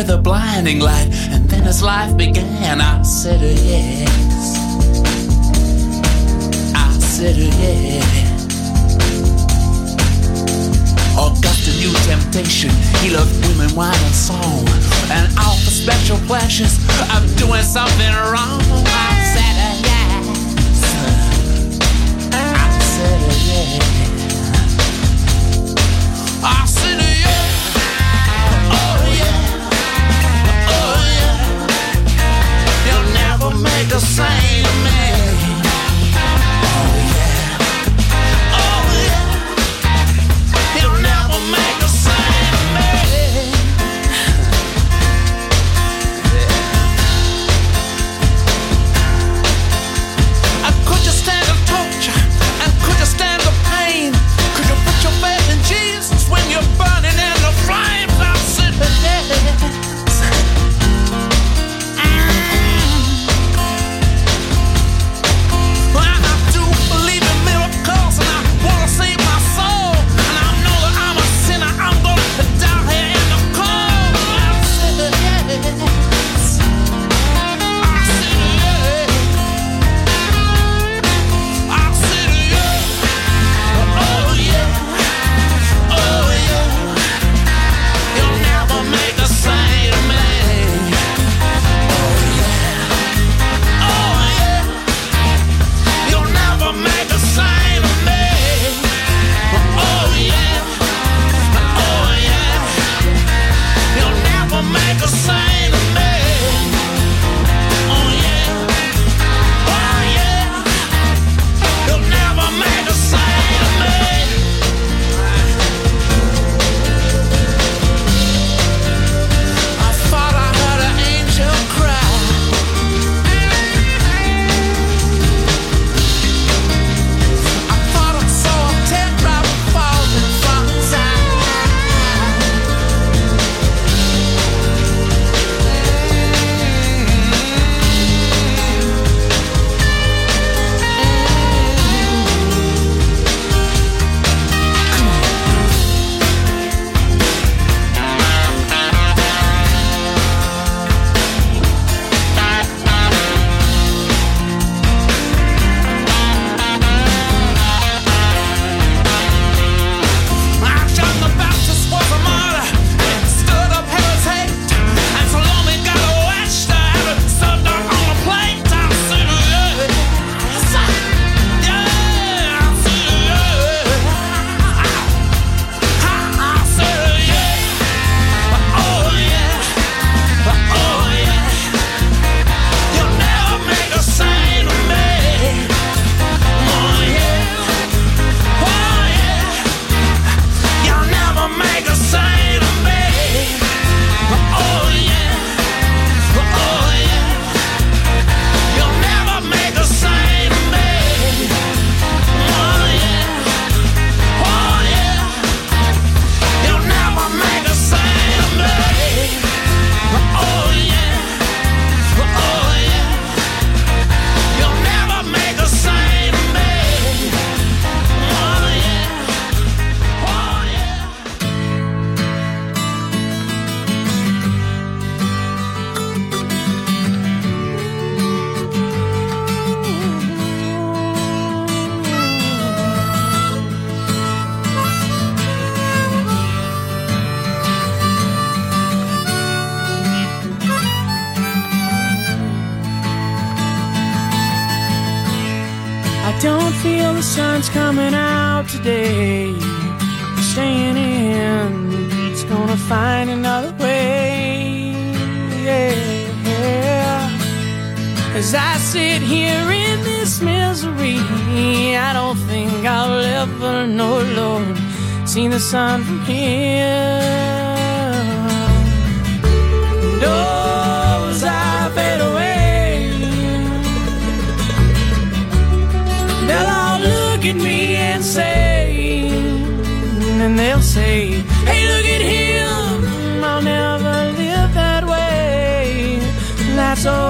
with a blinding light. And then as life began, I said, oh, yes. I said, yes. yes. got a new temptation. He loved women, wine, and song. And all the special pleasures I'm doing something wrong. make the same man. seen the sun from here. Those I fade away. They'll all look at me and say, and they'll say, Hey, look at him. I'll never live that way. That's all.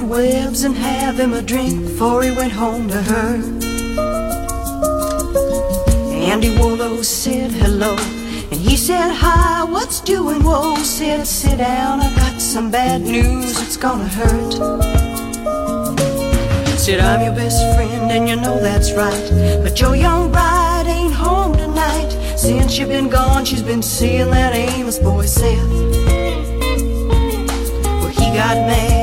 Stop Webb's and have him a drink before he went home to her. Andy Wollo said hello and he said hi, what's doing? Whoa, said sit down, I've got some bad news, it's gonna hurt. Said I'm your best friend and you know that's right, but your young bride ain't home tonight. Since you've been gone, she's been seeing that Amos boy Seth. Well, he got mad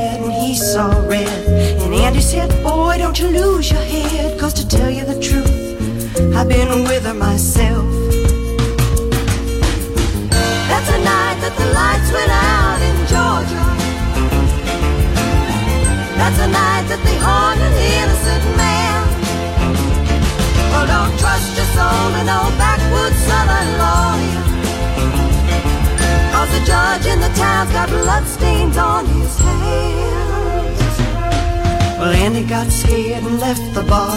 and he red. And Andy said, Boy, don't you lose your head. Cause to tell you the truth, I've been with her myself. That's the night that the lights went out in Georgia. That's the night that they hung an innocent man. Well, don't trust your soul to no backwoods southern lawyer. Cause the judge in the town's got bloodstains on his hands. Well, Andy got scared and left the bar.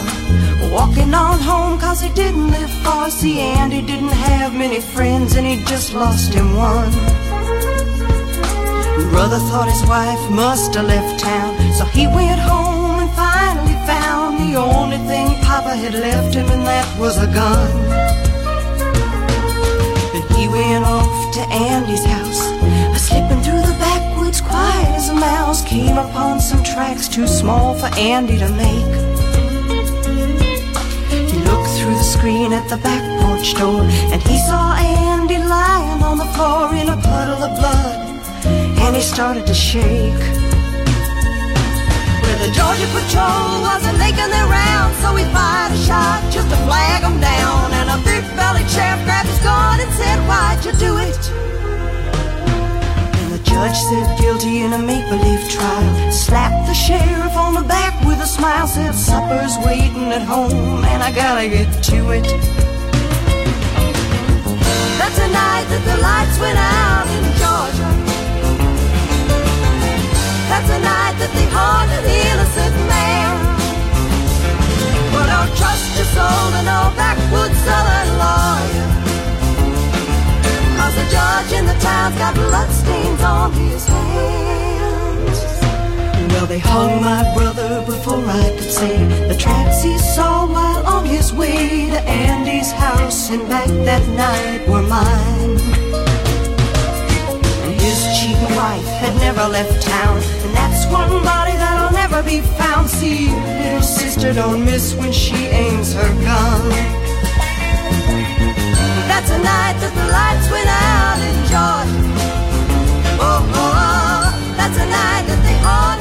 Walking on home cause he didn't live far. See, Andy didn't have many friends and he just lost him one. Brother thought his wife must have left town, so he went home and finally found the only thing Papa had left him, and that was a gun. Then he went off to Andy's house, slipping through the as a mouse. Came upon some tracks too small for Andy to make. He looked through the screen at the back porch door, and he saw Andy lying on the floor in a puddle of blood and he started to shake. Well, the Georgia patrol wasn't making their rounds, so he fired a shot just to flag them down. And a big-bellied sheriff grabbed his gun and said, Why'd you do it? Judge said guilty in a make-believe trial. Slapped the sheriff on the back with a smile, said supper's waiting at home, and I gotta get to it. That's the night that the lights went out in Georgia. That's the night that they hung an innocent man. Well, don't trust your soul to no backwoods southern lawyer. Cause the judge in the town's got bloodstains on his hands. Well, they hung my brother before I could say the tracks he saw while on his way to Andy's house and back that night were mine. And his cheating wife had never left town, and that's one body that'll never be found. See, little sister don't miss when she aims her gun. Night that the lights went out in Georgia. Oh, oh, oh, that's the night that they hung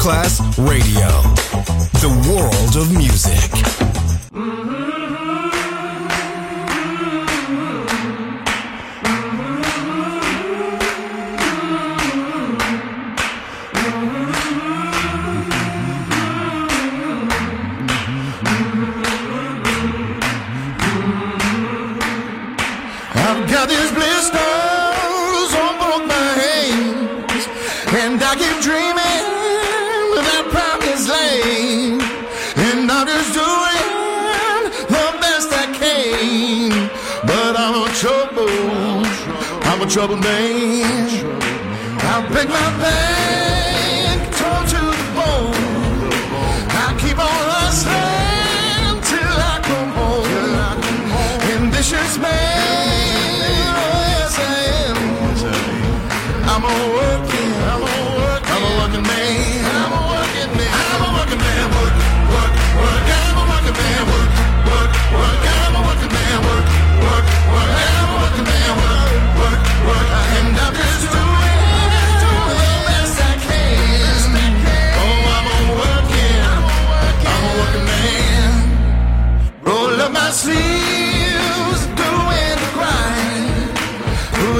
class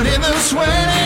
put in the sweat.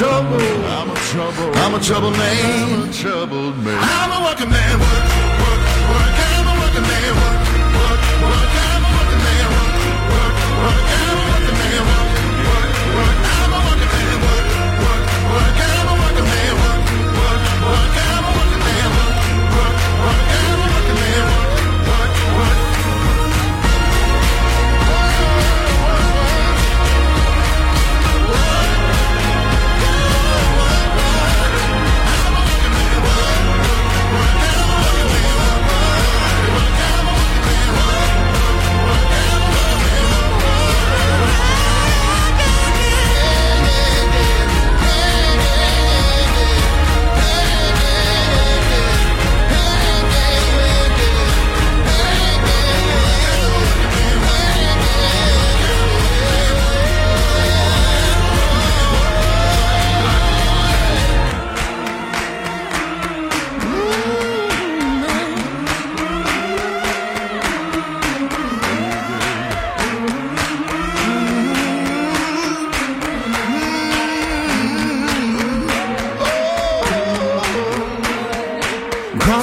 trouble. I'm a trouble. I'm a man. I'm a troubled man. I'm a working man.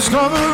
storm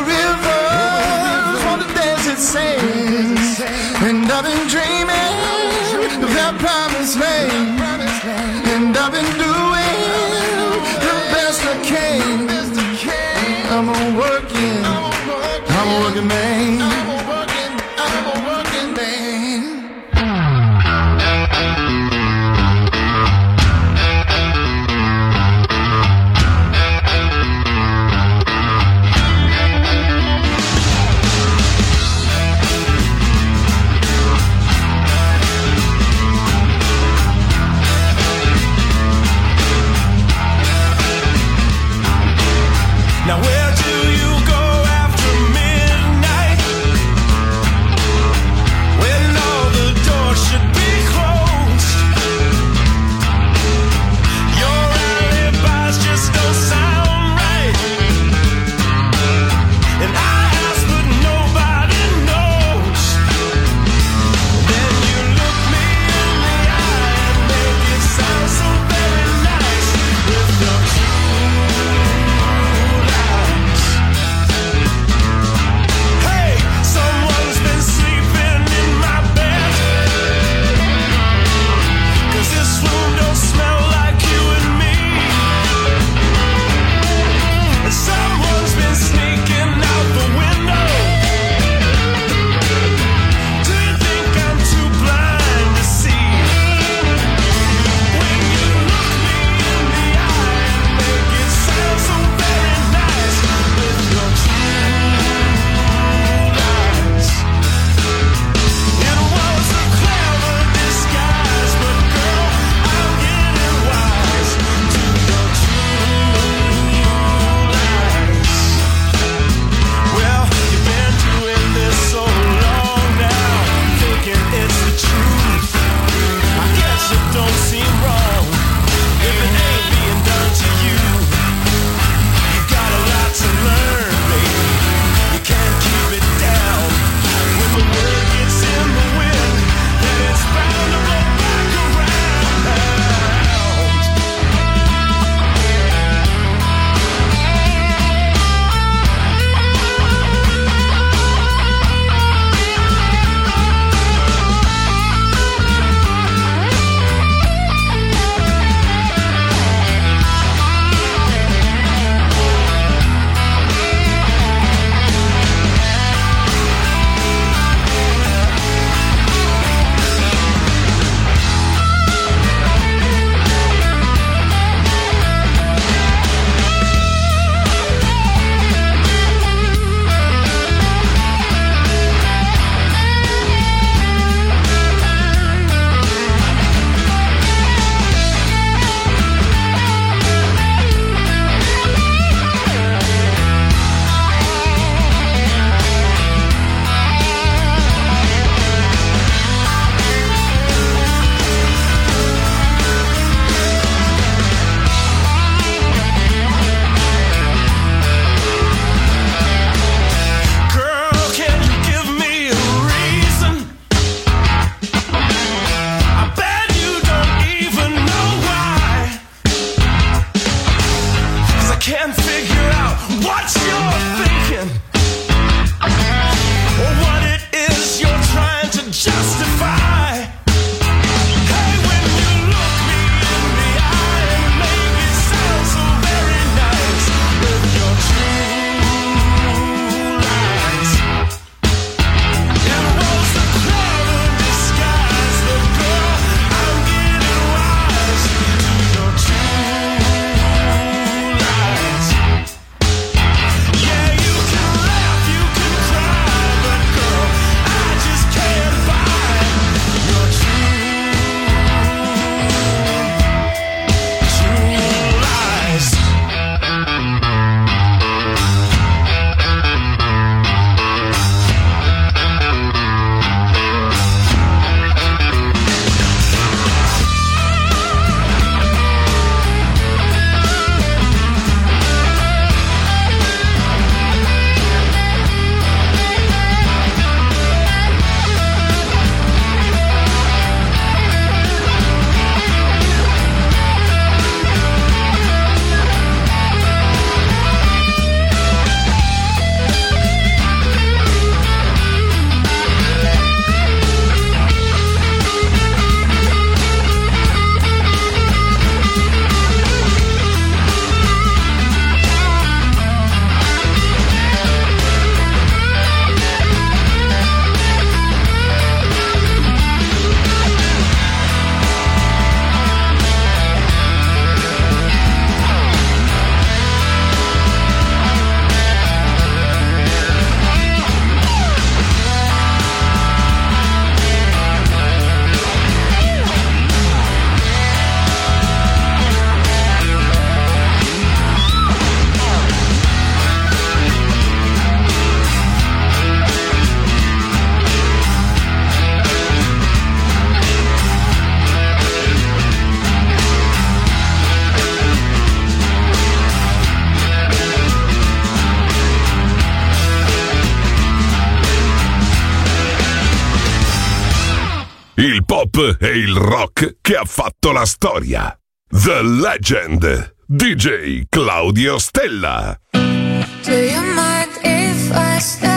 pop e il rock che ha fatto la storia. The Legend, DJ Claudio Stella. Do you mind if I stay?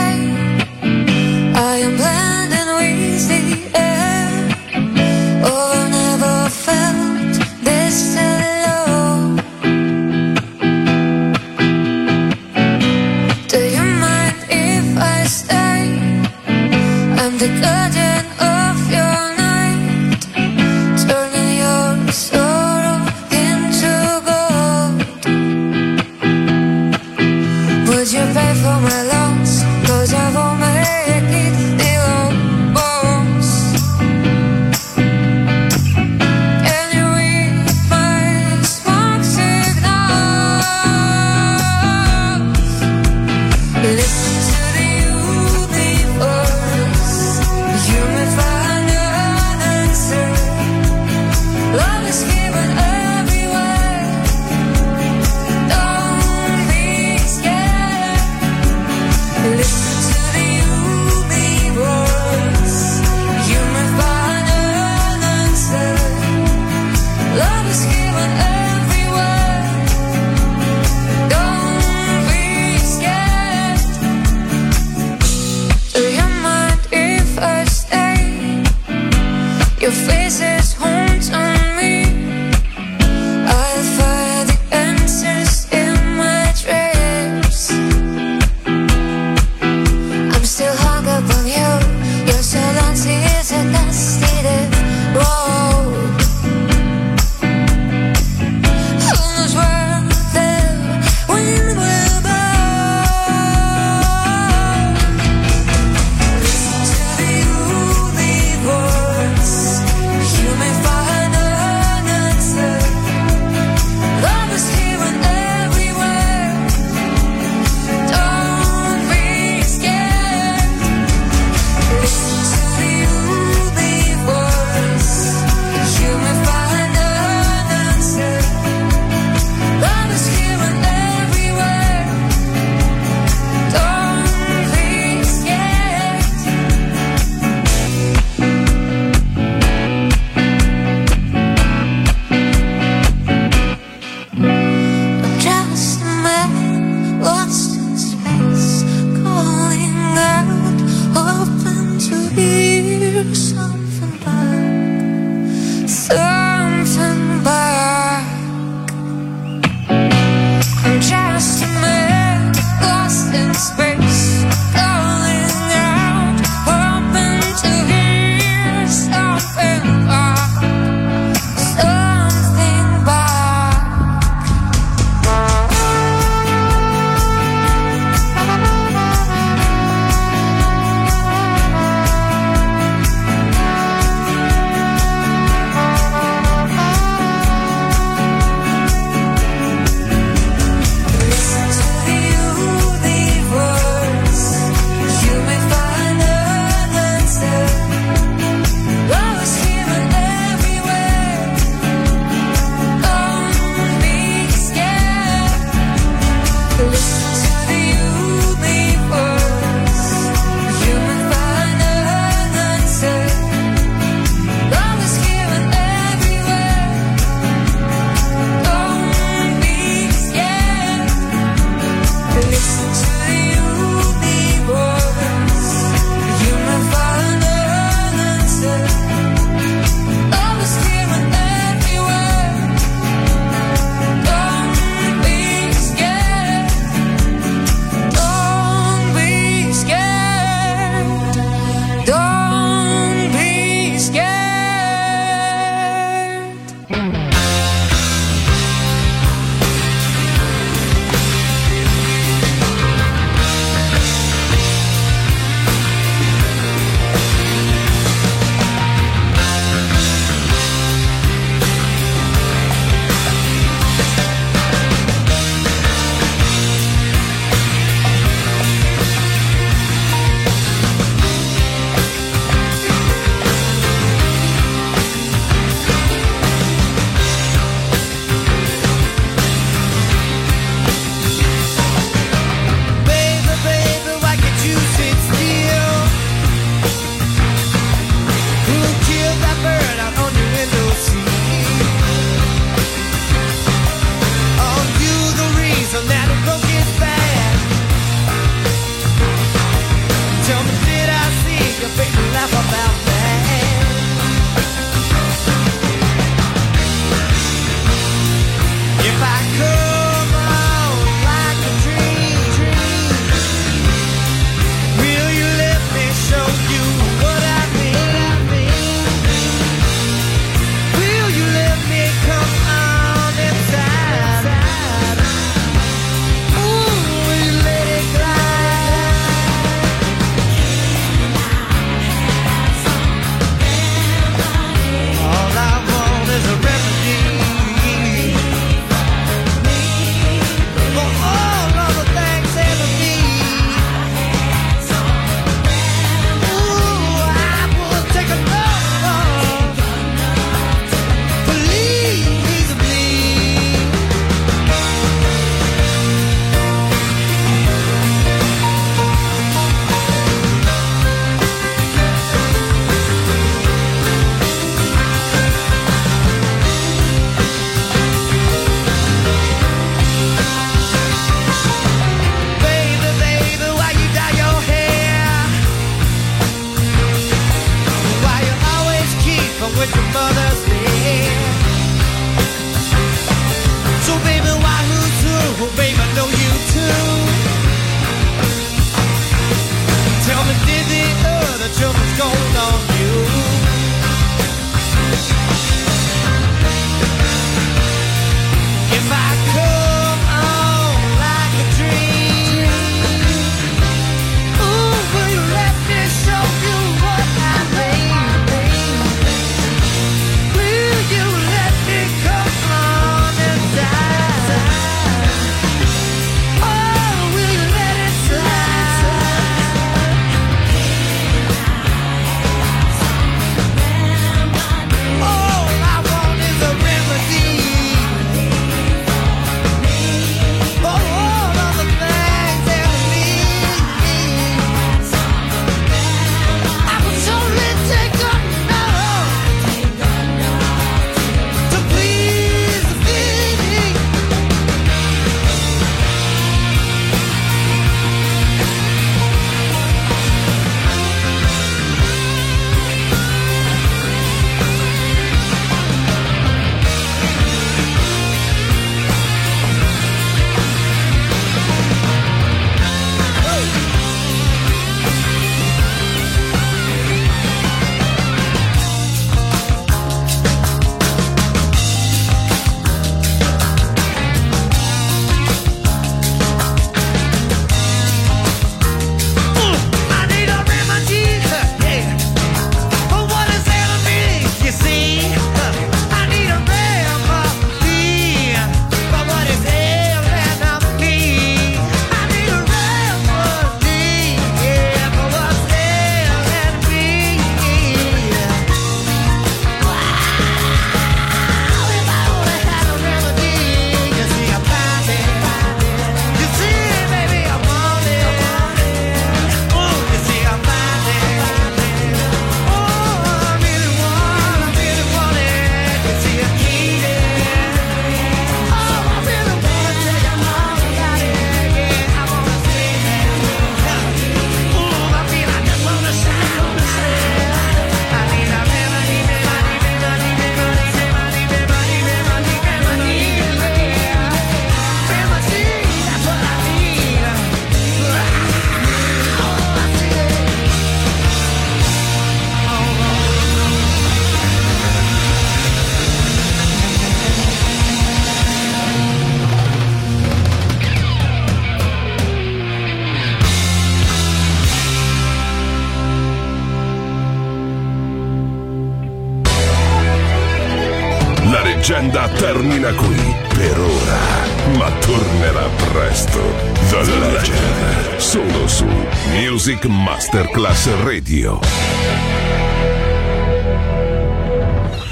Mix Radio.